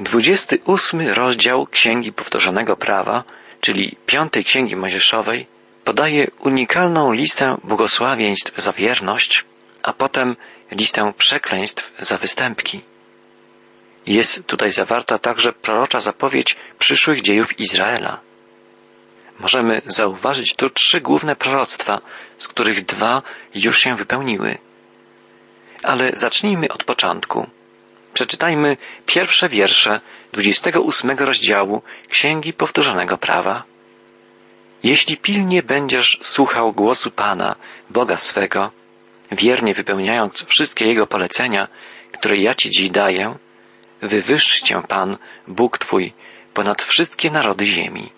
28 rozdział Księgi Powtórzonego Prawa, czyli piątej Księgi Mojżeszowej, podaje unikalną listę błogosławieństw za wierność, a potem listę przekleństw za występki. Jest tutaj zawarta także prorocza zapowiedź przyszłych dziejów Izraela. Możemy zauważyć tu trzy główne proroctwa, z których dwa już się wypełniły. Ale zacznijmy od początku. Przeczytajmy pierwsze wiersze 28 rozdziału Księgi Powtórzonego Prawa. Jeśli pilnie będziesz słuchał głosu Pana, Boga swego, wiernie wypełniając wszystkie Jego polecenia, które ja Ci dziś daję, wywyższy Cię Pan, Bóg Twój, ponad wszystkie narody ziemi.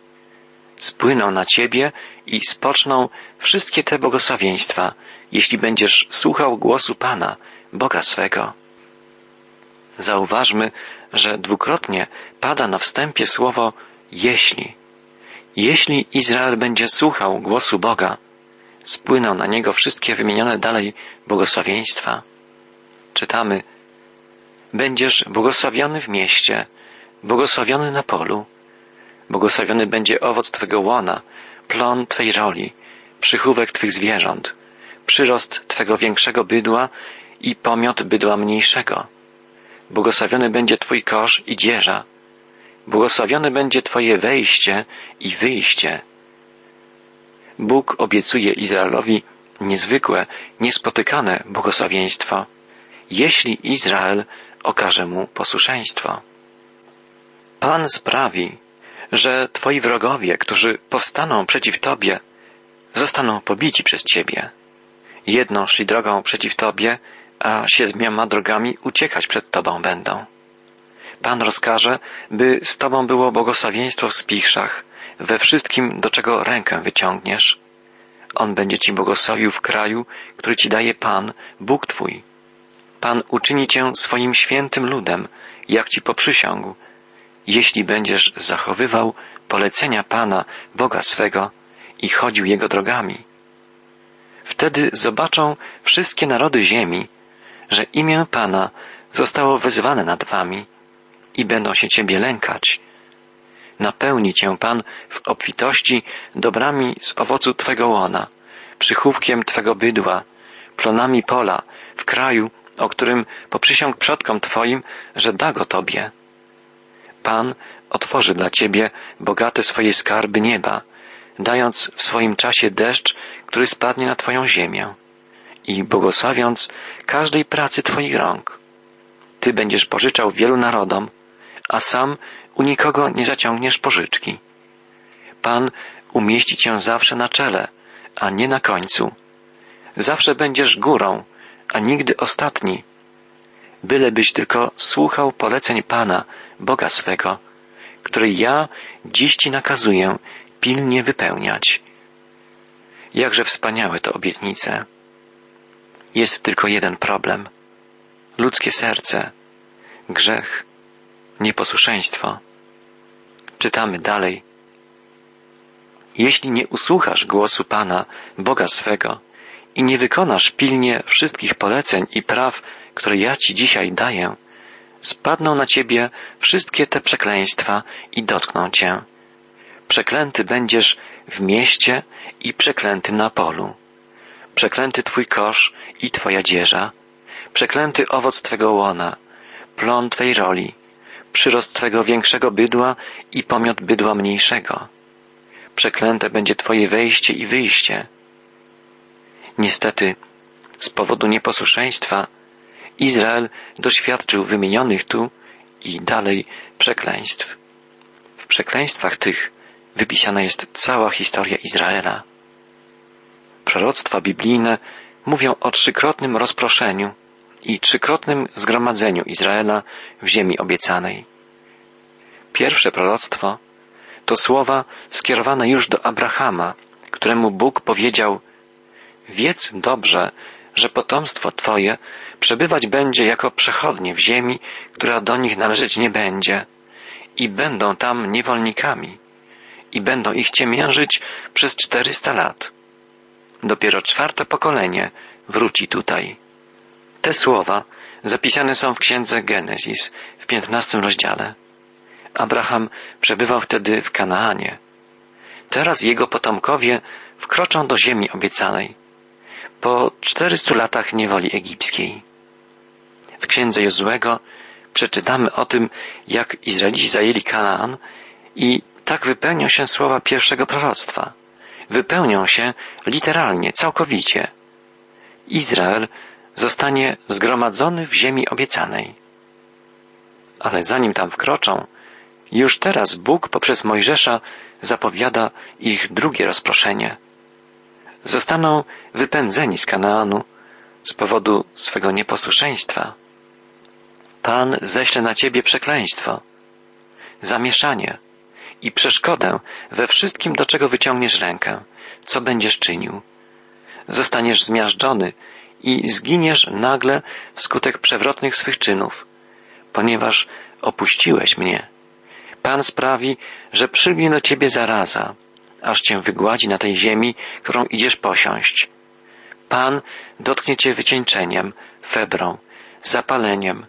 Spłyną na Ciebie i spoczną wszystkie te błogosławieństwa, jeśli będziesz słuchał głosu Pana, Boga swego. Zauważmy, że dwukrotnie pada na wstępie słowo jeśli. Jeśli Izrael będzie słuchał głosu Boga, spłyną na niego wszystkie wymienione dalej błogosławieństwa. Czytamy, będziesz błogosławiony w mieście, błogosławiony na polu, błogosławiony będzie owoc Twego łona, plon Twej roli, przychówek Twych zwierząt, przyrost Twego większego bydła i pomiot bydła mniejszego. Błogosławiony będzie Twój kosz i dzieża. Błogosławione będzie Twoje wejście i wyjście. Bóg obiecuje Izraelowi niezwykłe, niespotykane błogosławieństwo, jeśli Izrael okaże mu posłuszeństwo. Pan sprawi, że Twoi wrogowie, którzy powstaną przeciw Tobie, zostaną pobici przez Ciebie. Jedną szli drogą przeciw Tobie, a siedmioma drogami uciekać przed Tobą będą. Pan rozkaże, by z Tobą było błogosławieństwo w spichrzach, we wszystkim, do czego rękę wyciągniesz. On będzie Ci błogosławił w kraju, który Ci daje Pan, Bóg Twój. Pan uczyni Cię swoim świętym ludem, jak Ci poprzysiągł, jeśli będziesz zachowywał polecenia Pana, Boga swego i chodził Jego drogami. Wtedy zobaczą wszystkie narody ziemi, że imię Pana zostało wezwane nad Wami i będą się Ciebie lękać. Napełni Cię Pan w obfitości dobrami z owocu Twego łona, przychówkiem Twego bydła, plonami pola, w kraju, o którym poprzysiąg przodkom Twoim, że da go Tobie. Pan otworzy dla Ciebie bogate swoje skarby nieba, dając w swoim czasie deszcz, który spadnie na Twoją ziemię i błogosławiąc każdej pracy Twoich rąk. Ty będziesz pożyczał wielu narodom, a sam u nikogo nie zaciągniesz pożyczki. Pan umieści Cię zawsze na czele, a nie na końcu. Zawsze będziesz górą, a nigdy ostatni. Bylebyś tylko słuchał poleceń Pana, Boga swego, który ja dziś Ci nakazuję pilnie wypełniać. Jakże wspaniałe to obietnice. Jest tylko jeden problem. Ludzkie serce, grzech, nieposłuszeństwo. Czytamy dalej. Jeśli nie usłuchasz głosu Pana, Boga swego, i nie wykonasz pilnie wszystkich poleceń i praw, które ja Ci dzisiaj daję, spadną na Ciebie wszystkie te przekleństwa i dotkną Cię. Przeklęty będziesz w mieście i przeklęty na polu. Przeklęty Twój kosz i Twoja dzieża. Przeklęty owoc Twego łona, plon Twej roli, przyrost Twego większego bydła i pomiot bydła mniejszego. Przeklęte będzie Twoje wejście i wyjście. Niestety, z powodu nieposłuszeństwa, Izrael doświadczył wymienionych tu i dalej przekleństw. W przekleństwach tych wypisana jest cała historia Izraela. Proroctwa biblijne mówią o trzykrotnym rozproszeniu i trzykrotnym zgromadzeniu Izraela w ziemi obiecanej. Pierwsze proroctwo to słowa skierowane już do Abrahama, któremu Bóg powiedział: Wiedz dobrze, że potomstwo Twoje przebywać będzie jako przechodnie w ziemi, która do nich należeć nie będzie, i będą tam niewolnikami, i będą ich ciemiężyć przez czterysta lat. Dopiero czwarte pokolenie wróci tutaj. Te słowa zapisane są w księdze Genezis w piętnastym rozdziale. Abraham przebywał wtedy w Kanaanie. Teraz jego potomkowie wkroczą do ziemi obiecanej po czterystu latach niewoli egipskiej. W księdze Jozłego przeczytamy o tym, jak Izraelici zajęli Kanaan i tak wypełnią się słowa pierwszego proroctwa. Wypełnią się literalnie, całkowicie. Izrael zostanie zgromadzony w ziemi obiecanej. Ale zanim tam wkroczą, już teraz Bóg poprzez Mojżesza zapowiada ich drugie rozproszenie. Zostaną wypędzeni z Kanaanu z powodu swego nieposłuszeństwa. Pan ześle na ciebie przekleństwo, zamieszanie i przeszkodę we wszystkim, do czego wyciągniesz rękę, co będziesz czynił. Zostaniesz zmiażdżony i zginiesz nagle wskutek przewrotnych swych czynów, ponieważ opuściłeś mnie. Pan sprawi, że przylgnie do ciebie zaraza, aż cię wygładzi na tej ziemi, którą idziesz posiąść. Pan dotknie cię wycieńczeniem, febrą, zapaleniem,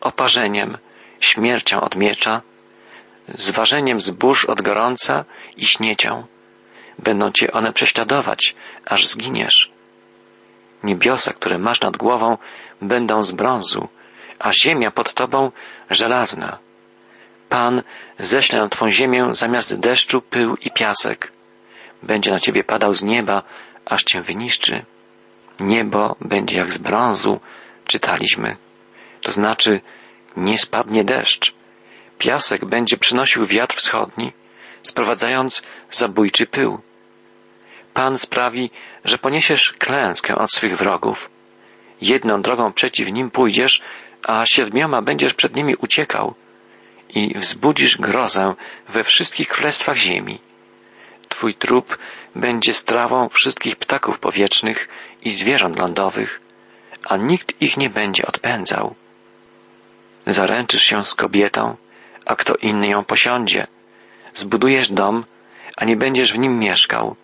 oparzeniem, śmiercią od miecza, zważeniem zbóż od gorąca i śniecią. Będą cię one prześladować, aż zginiesz. Niebiosa, które masz nad głową, będą z brązu, a ziemia pod tobą żelazna. Pan ześle na twą ziemię zamiast deszczu pył i piasek. Będzie na ciebie padał z nieba, aż cię wyniszczy. Niebo będzie jak z brązu, czytaliśmy. To znaczy, nie spadnie deszcz. Piasek będzie przynosił wiatr wschodni, sprowadzając zabójczy pył. Pan sprawi, że poniesiesz klęskę od swych wrogów. Jedną drogą przeciw nim pójdziesz, a siedmioma będziesz przed nimi uciekał i wzbudzisz grozę we wszystkich królestwach ziemi. Twój trup będzie strawą wszystkich ptaków powietrznych i zwierząt lądowych, a nikt ich nie będzie odpędzał. Zaręczysz się z kobietą, a kto inny ją posiądzie. Zbudujesz dom, a nie będziesz w nim mieszkał.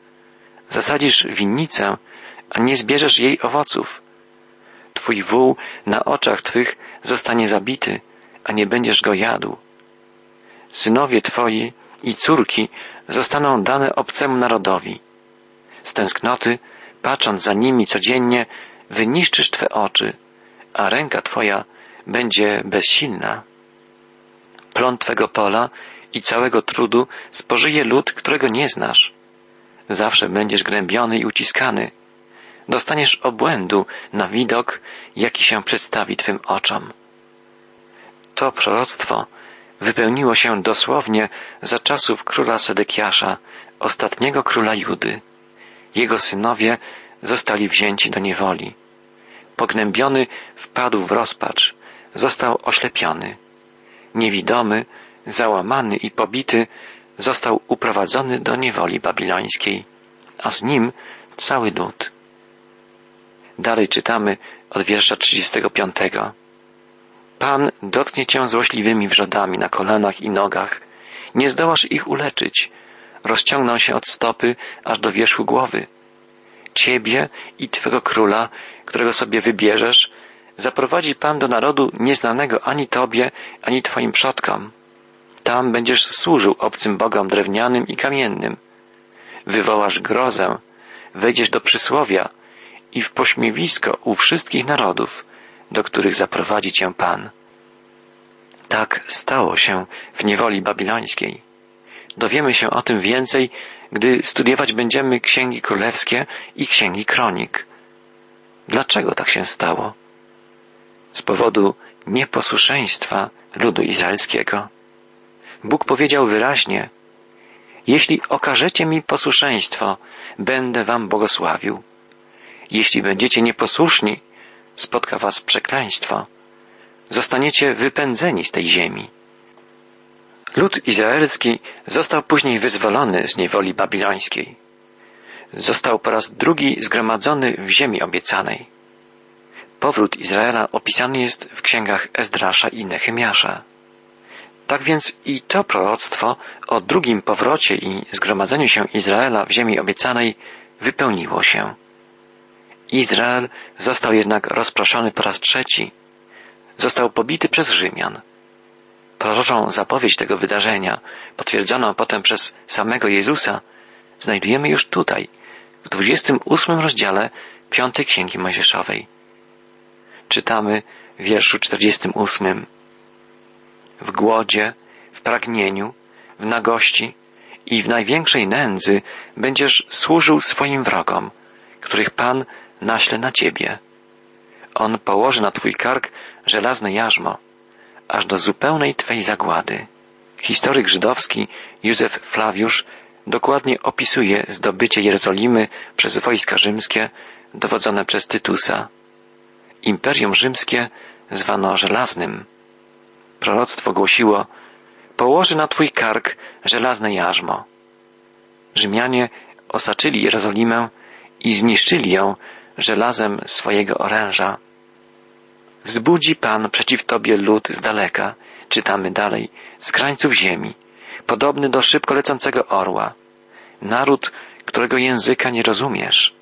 Zasadzisz winnicę, a nie zbierzesz jej owoców. Twój wół na oczach Twych zostanie zabity, a nie będziesz go jadł. Synowie Twoi i córki zostaną dane obcemu narodowi. Z tęsknoty, patrząc za nimi codziennie, wyniszczysz Twe oczy, a ręka Twoja będzie bezsilna. Plon Twego pola i całego trudu spożyje lud, którego nie znasz. Zawsze będziesz gnębiony i uciskany. Dostaniesz obłędu na widok, jaki się przedstawi Twym oczom. To proroctwo wypełniło się dosłownie za czasów króla Sedekiasza, ostatniego króla Judy. Jego synowie zostali wzięci do niewoli. Pognębiony wpadł w rozpacz, został oślepiony. Niewidomy, załamany i pobity został uprowadzony do niewoli babilońskiej, a z nim cały lud. Dalej czytamy od wiersza 35. Pan dotknie cię złośliwymi wrzodami na kolanach i nogach. Nie zdołasz ich uleczyć. Rozciągną się od stopy aż do wierzchu głowy. Ciebie i Twego króla, którego sobie wybierzesz, zaprowadzi Pan do narodu nieznanego ani Tobie, ani Twoim przodkom. Tam będziesz służył obcym bogom drewnianym i kamiennym. Wywołasz grozę, wejdziesz do przysłowia i w pośmiewisko u wszystkich narodów do których zaprowadzi cię Pan. Tak stało się w niewoli babilońskiej. Dowiemy się o tym więcej, gdy studiować będziemy księgi królewskie i księgi kronik. Dlaczego tak się stało? Z powodu nieposłuszeństwa ludu izraelskiego. Bóg powiedział wyraźnie, jeśli okażecie mi posłuszeństwo, będę wam błogosławił. Jeśli będziecie nieposłuszni, spotka was przekleństwo. Zostaniecie wypędzeni z tej ziemi. Lud izraelski został później wyzwolony z niewoli babilońskiej. Został po raz drugi zgromadzony w ziemi obiecanej. Powrót Izraela opisany jest w księgach Ezdrasza i Nehemiasza. Tak więc i to proroctwo o drugim powrocie i zgromadzeniu się Izraela w ziemi obiecanej wypełniło się. Izrael został jednak rozproszony po raz trzeci. Został pobity przez Rzymian. proroczą zapowiedź tego wydarzenia, potwierdzoną potem przez samego Jezusa, znajdujemy już tutaj, w 28 rozdziale piątej Księgi Mojżeszowej. Czytamy w wierszu 48. W głodzie, w pragnieniu, w nagości i w największej nędzy będziesz służył swoim wrogom, których Pan naśle na ciebie. On położy na twój kark żelazne jarzmo, aż do zupełnej twej zagłady. Historyk żydowski Józef Flawiusz dokładnie opisuje zdobycie Jerozolimy przez wojska rzymskie dowodzone przez Tytusa. Imperium rzymskie zwano żelaznym. Proroctwo głosiło położy na twój kark żelazne jarzmo. Rzymianie osaczyli Jerozolimę i zniszczyli ją żelazem swojego oręża. Wzbudzi Pan przeciw Tobie lud z daleka, czytamy dalej, z krańców ziemi, podobny do szybko lecącego orła, naród, którego języka nie rozumiesz.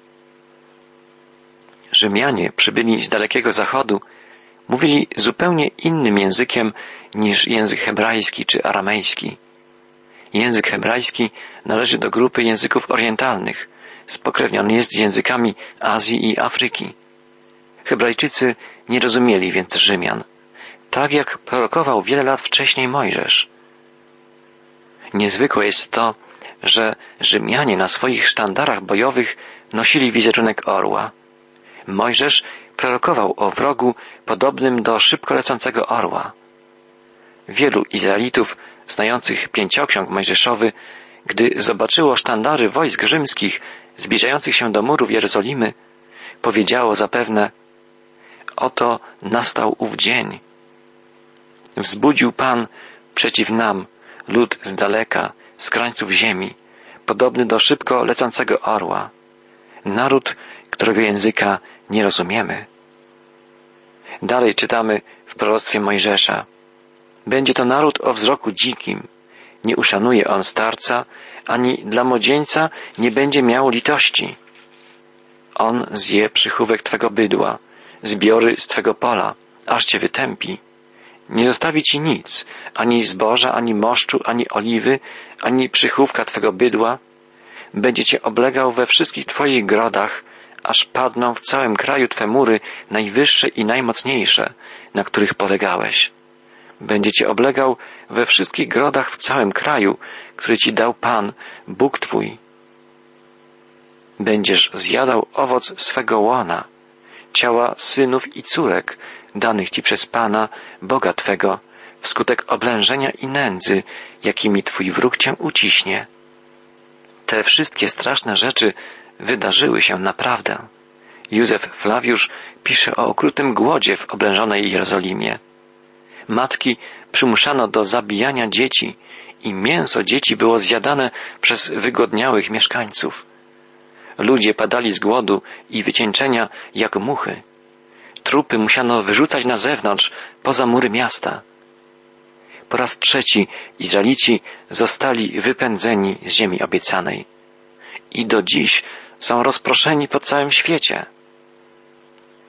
Rzymianie przybyli z dalekiego zachodu, mówili zupełnie innym językiem niż język hebrajski czy aramejski. Język hebrajski należy do grupy języków orientalnych, spokrewniony jest z językami Azji i Afryki. Hebrajczycy nie rozumieli więc Rzymian, tak jak prorokował wiele lat wcześniej Mojżesz. Niezwykłe jest to, że Rzymianie na swoich sztandarach bojowych nosili wizerunek orła. Mojżesz prorokował o wrogu podobnym do szybko lecącego orła. Wielu Izraelitów znających pięcioksiąg mojżeszowy, gdy zobaczyło sztandary wojsk rzymskich zbliżających się do murów Jerozolimy, powiedziało zapewne Oto nastał ów dzień. Wzbudził Pan przeciw nam lud z daleka, z krańców ziemi, podobny do szybko lecącego orła. Naród, którego języka nie rozumiemy. Dalej czytamy w proroctwie Mojżesza. Będzie to naród o wzroku dzikim. Nie uszanuje on starca, ani dla młodzieńca nie będzie miał litości. On zje przychówek Twego bydła, zbiory z Twego pola, aż Cię wytępi. Nie zostawi Ci nic, ani zboża, ani moszczu, ani oliwy, ani przychówka Twego bydła. Będzie Cię oblegał we wszystkich Twoich grodach, aż padną w całym kraju Twe mury najwyższe i najmocniejsze, na których polegałeś. Będzie Cię oblegał we wszystkich grodach w całym kraju, który Ci dał Pan, Bóg Twój. Będziesz zjadał owoc swego łona, ciała synów i córek, danych Ci przez Pana, Boga Twego, wskutek oblężenia i nędzy, jakimi Twój wróg Cię uciśnie. Te wszystkie straszne rzeczy wydarzyły się naprawdę. Józef Flawiusz pisze o okrutnym głodzie w oblężonej Jerozolimie. Matki przymuszano do zabijania dzieci i mięso dzieci było zjadane przez wygodniałych mieszkańców. Ludzie padali z głodu i wycieńczenia jak muchy. Trupy musiano wyrzucać na zewnątrz, poza mury miasta. Po raz trzeci Izraelici zostali wypędzeni z ziemi obiecanej. I do dziś są rozproszeni po całym świecie.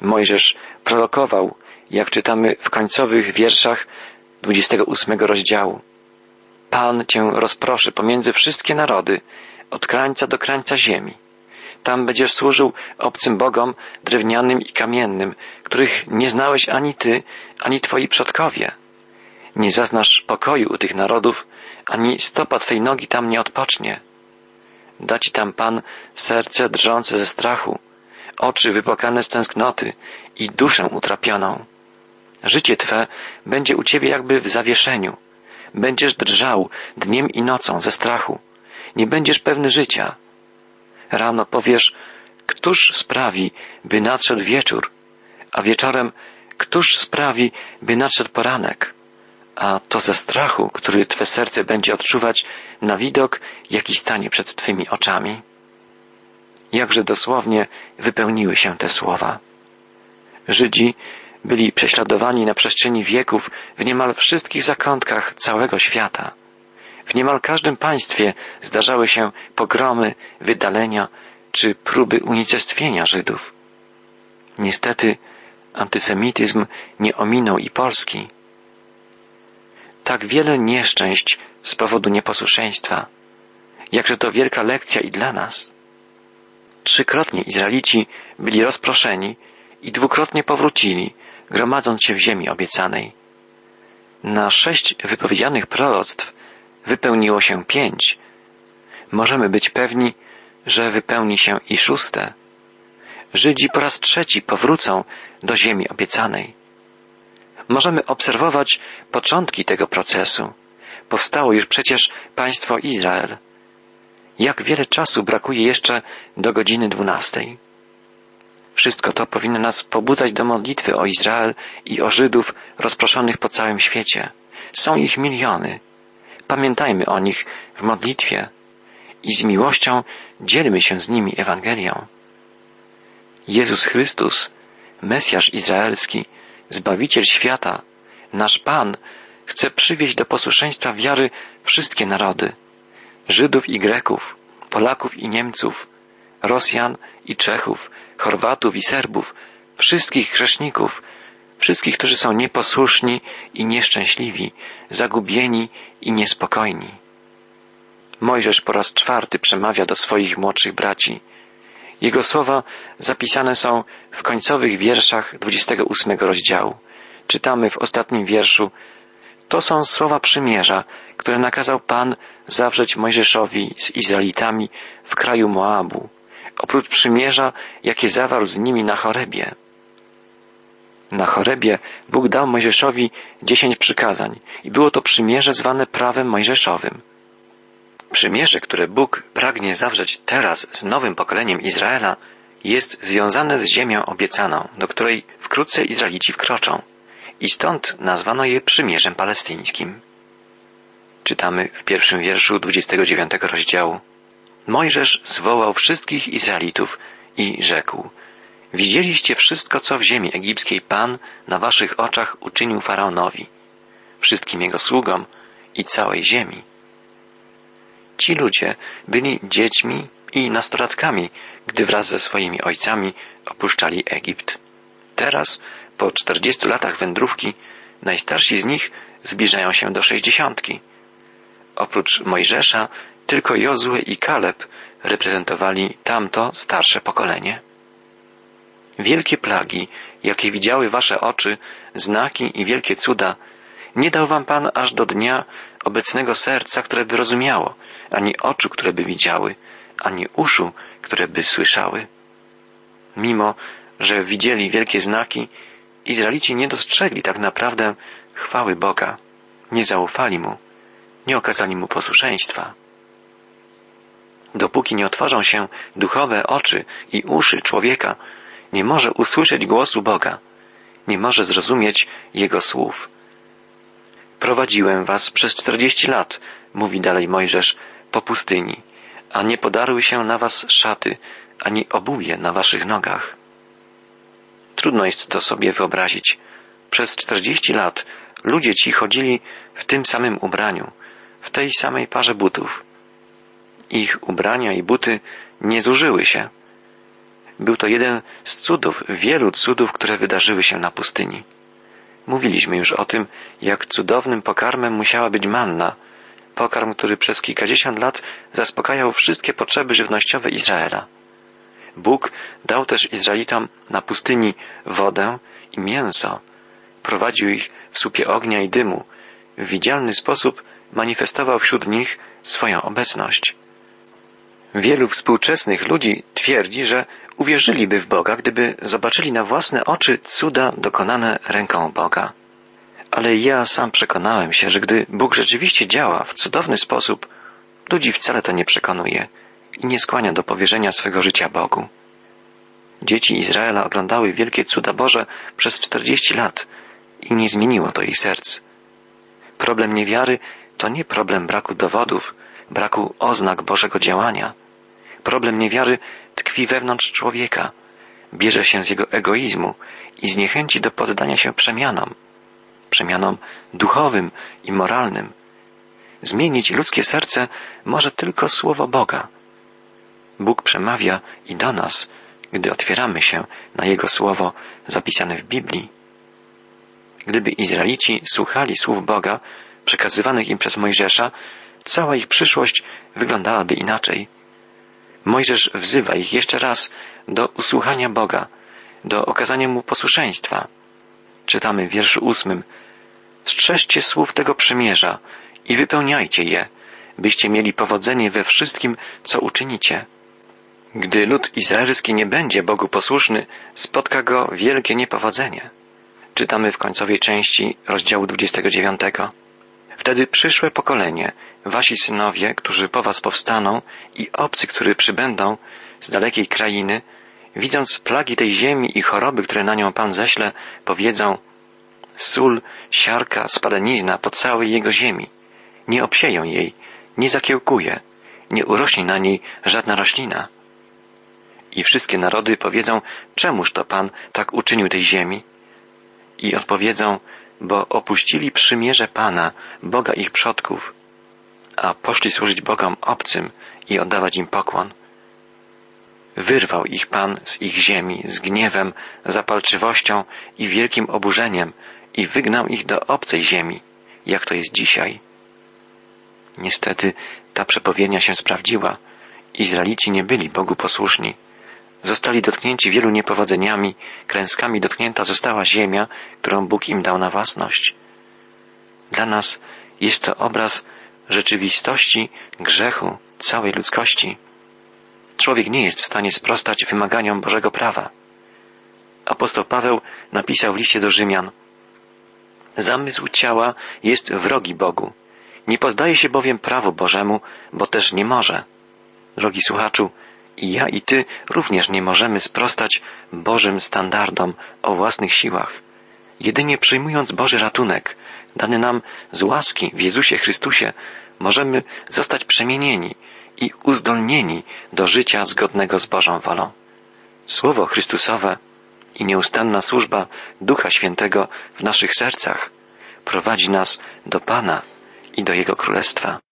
Mojżesz prorokował, jak czytamy w końcowych wierszach 28 rozdziału. Pan cię rozproszy pomiędzy wszystkie narody, od krańca do krańca ziemi. Tam będziesz służył obcym bogom drewnianym i kamiennym, których nie znałeś ani ty, ani twoi przodkowie. Nie zaznasz pokoju u tych narodów, ani stopa twej nogi tam nie odpocznie. Da ci tam Pan serce drżące ze strachu, oczy wypłakane z tęsknoty i duszę utrapioną. Życie Twe będzie u Ciebie jakby w zawieszeniu. Będziesz drżał dniem i nocą ze strachu. Nie będziesz pewny życia. Rano powiesz, któż sprawi, by nadszedł wieczór, a wieczorem, któż sprawi, by nadszedł poranek a to ze strachu, który Twe serce będzie odczuwać na widok, jaki stanie przed Twymi oczami. Jakże dosłownie wypełniły się te słowa. Żydzi byli prześladowani na przestrzeni wieków w niemal wszystkich zakątkach całego świata. W niemal każdym państwie zdarzały się pogromy, wydalenia czy próby unicestwienia Żydów. Niestety antysemityzm nie ominął i Polski tak wiele nieszczęść z powodu nieposłuszeństwa. Jakże to wielka lekcja i dla nas. Trzykrotnie Izraelici byli rozproszeni i dwukrotnie powrócili, gromadząc się w ziemi obiecanej. Na sześć wypowiedzianych proroctw wypełniło się pięć. Możemy być pewni, że wypełni się i szóste. Żydzi po raz trzeci powrócą do ziemi obiecanej. Możemy obserwować początki tego procesu. Powstało już przecież państwo Izrael. Jak wiele czasu brakuje jeszcze do godziny dwunastej. Wszystko to powinno nas pobudzać do modlitwy o Izrael i o Żydów rozproszonych po całym świecie. Są ich miliony. Pamiętajmy o nich w modlitwie i z miłością dzielmy się z nimi Ewangelią. Jezus Chrystus, Mesjasz Izraelski, Zbawiciel świata, nasz Pan, chce przywieźć do posłuszeństwa wiary wszystkie narody, Żydów i Greków, Polaków i Niemców, Rosjan i Czechów, Chorwatów i Serbów, wszystkich grzeszników, wszystkich, którzy są nieposłuszni i nieszczęśliwi, zagubieni i niespokojni. Mojżesz po raz czwarty przemawia do swoich młodszych braci. Jego słowa zapisane są w końcowych wierszach 28 rozdziału. Czytamy w ostatnim wierszu To są słowa przymierza, które nakazał Pan zawrzeć Mojżeszowi z Izraelitami w kraju Moabu, oprócz przymierza, jakie zawarł z nimi na Chorebie. Na Chorebie Bóg dał Mojżeszowi dziesięć przykazań i było to przymierze zwane prawem mojżeszowym. Przymierze, które Bóg pragnie zawrzeć teraz z nowym pokoleniem Izraela, jest związane z ziemią obiecaną, do której wkrótce Izraelici wkroczą. I stąd nazwano je przymierzem palestyńskim. Czytamy w pierwszym wierszu 29 rozdziału. Mojżesz zwołał wszystkich Izraelitów i rzekł, Widzieliście wszystko, co w ziemi egipskiej Pan na waszych oczach uczynił Faraonowi, wszystkim jego sługom i całej ziemi. Ci ludzie byli dziećmi i nastolatkami, gdy wraz ze swoimi ojcami opuszczali Egipt. Teraz, po czterdziestu latach wędrówki, najstarsi z nich zbliżają się do sześćdziesiątki. Oprócz Mojżesza, tylko Jozue i Kaleb reprezentowali tamto starsze pokolenie. Wielkie plagi, jakie widziały wasze oczy, znaki i wielkie cuda, nie dał wam Pan aż do dnia obecnego serca, które by rozumiało, ani oczu, które by widziały, ani uszu, które by słyszały. Mimo, że widzieli wielkie znaki, Izraelici nie dostrzegli tak naprawdę chwały Boga, nie zaufali Mu, nie okazali Mu posłuszeństwa. Dopóki nie otworzą się duchowe oczy i uszy człowieka, nie może usłyszeć głosu Boga, nie może zrozumieć Jego słów. Prowadziłem was przez czterdzieści lat, mówi dalej Mojżesz, po pustyni, a nie podarły się na was szaty, ani obuwie na waszych nogach. Trudno jest to sobie wyobrazić. Przez czterdzieści lat ludzie ci chodzili w tym samym ubraniu, w tej samej parze butów. Ich ubrania i buty nie zużyły się. Był to jeden z cudów, wielu cudów, które wydarzyły się na pustyni. Mówiliśmy już o tym, jak cudownym pokarmem musiała być manna, pokarm, który przez kilkadziesiąt lat zaspokajał wszystkie potrzeby żywnościowe Izraela. Bóg dał też Izraelitom na pustyni wodę i mięso. Prowadził ich w słupie ognia i dymu. W widzialny sposób manifestował wśród nich swoją obecność. Wielu współczesnych ludzi twierdzi, że uwierzyliby w Boga, gdyby zobaczyli na własne oczy cuda dokonane ręką Boga. Ale ja sam przekonałem się, że gdy Bóg rzeczywiście działa w cudowny sposób, ludzi wcale to nie przekonuje i nie skłania do powierzenia swego życia Bogu. Dzieci Izraela oglądały wielkie cuda Boże przez czterdzieści lat i nie zmieniło to ich serc. Problem niewiary to nie problem braku dowodów, braku oznak Bożego działania. Problem niewiary tkwi wewnątrz człowieka, bierze się z jego egoizmu i z niechęci do poddania się przemianom, przemianom duchowym i moralnym. Zmienić ludzkie serce może tylko Słowo Boga. Bóg przemawia i do nas, gdy otwieramy się na Jego Słowo zapisane w Biblii. Gdyby Izraelici słuchali słów Boga, przekazywanych im przez Mojżesza, cała ich przyszłość wyglądałaby inaczej. Mojżesz wzywa ich jeszcze raz do usłuchania Boga, do okazania Mu posłuszeństwa. Czytamy w wierszu ósmym. Strzeżcie słów tego przymierza i wypełniajcie je, byście mieli powodzenie we wszystkim, co uczynicie. Gdy lud izraelski nie będzie Bogu posłuszny, spotka go wielkie niepowodzenie. Czytamy w końcowej części rozdziału 29. Wtedy przyszłe pokolenie, wasi synowie, którzy po was powstaną i obcy, którzy przybędą z dalekiej krainy, widząc plagi tej ziemi i choroby, które na nią Pan ześle, powiedzą sól, siarka, spadanizna po całej jego ziemi. Nie obsieją jej, nie zakiełkuje, nie urośnie na niej żadna roślina. I wszystkie narody powiedzą, czemuż to Pan tak uczynił tej ziemi? I odpowiedzą, bo opuścili przymierze Pana, Boga ich przodków, a poszli służyć Bogom obcym i oddawać im pokłon. Wyrwał ich Pan z ich ziemi z gniewem, zapalczywością i wielkim oburzeniem i wygnał ich do obcej ziemi, jak to jest dzisiaj. Niestety ta przepowiednia się sprawdziła. Izraelici nie byli Bogu posłuszni. Zostali dotknięci wielu niepowodzeniami, klęskami dotknięta została ziemia, którą Bóg im dał na własność. Dla nas jest to obraz rzeczywistości grzechu całej ludzkości. Człowiek nie jest w stanie sprostać wymaganiom Bożego prawa. Apostoł Paweł napisał w liście do Rzymian Zamysł ciała jest wrogi Bogu. Nie poddaje się bowiem prawu Bożemu, bo też nie może. Drogi słuchaczu, i ja i ty również nie możemy sprostać Bożym standardom o własnych siłach. Jedynie przyjmując Boży ratunek, dany nam z łaski w Jezusie Chrystusie, możemy zostać przemienieni i uzdolnieni do życia zgodnego z Bożą wolą. Słowo Chrystusowe i nieustanna służba Ducha Świętego w naszych sercach prowadzi nas do Pana i do Jego Królestwa.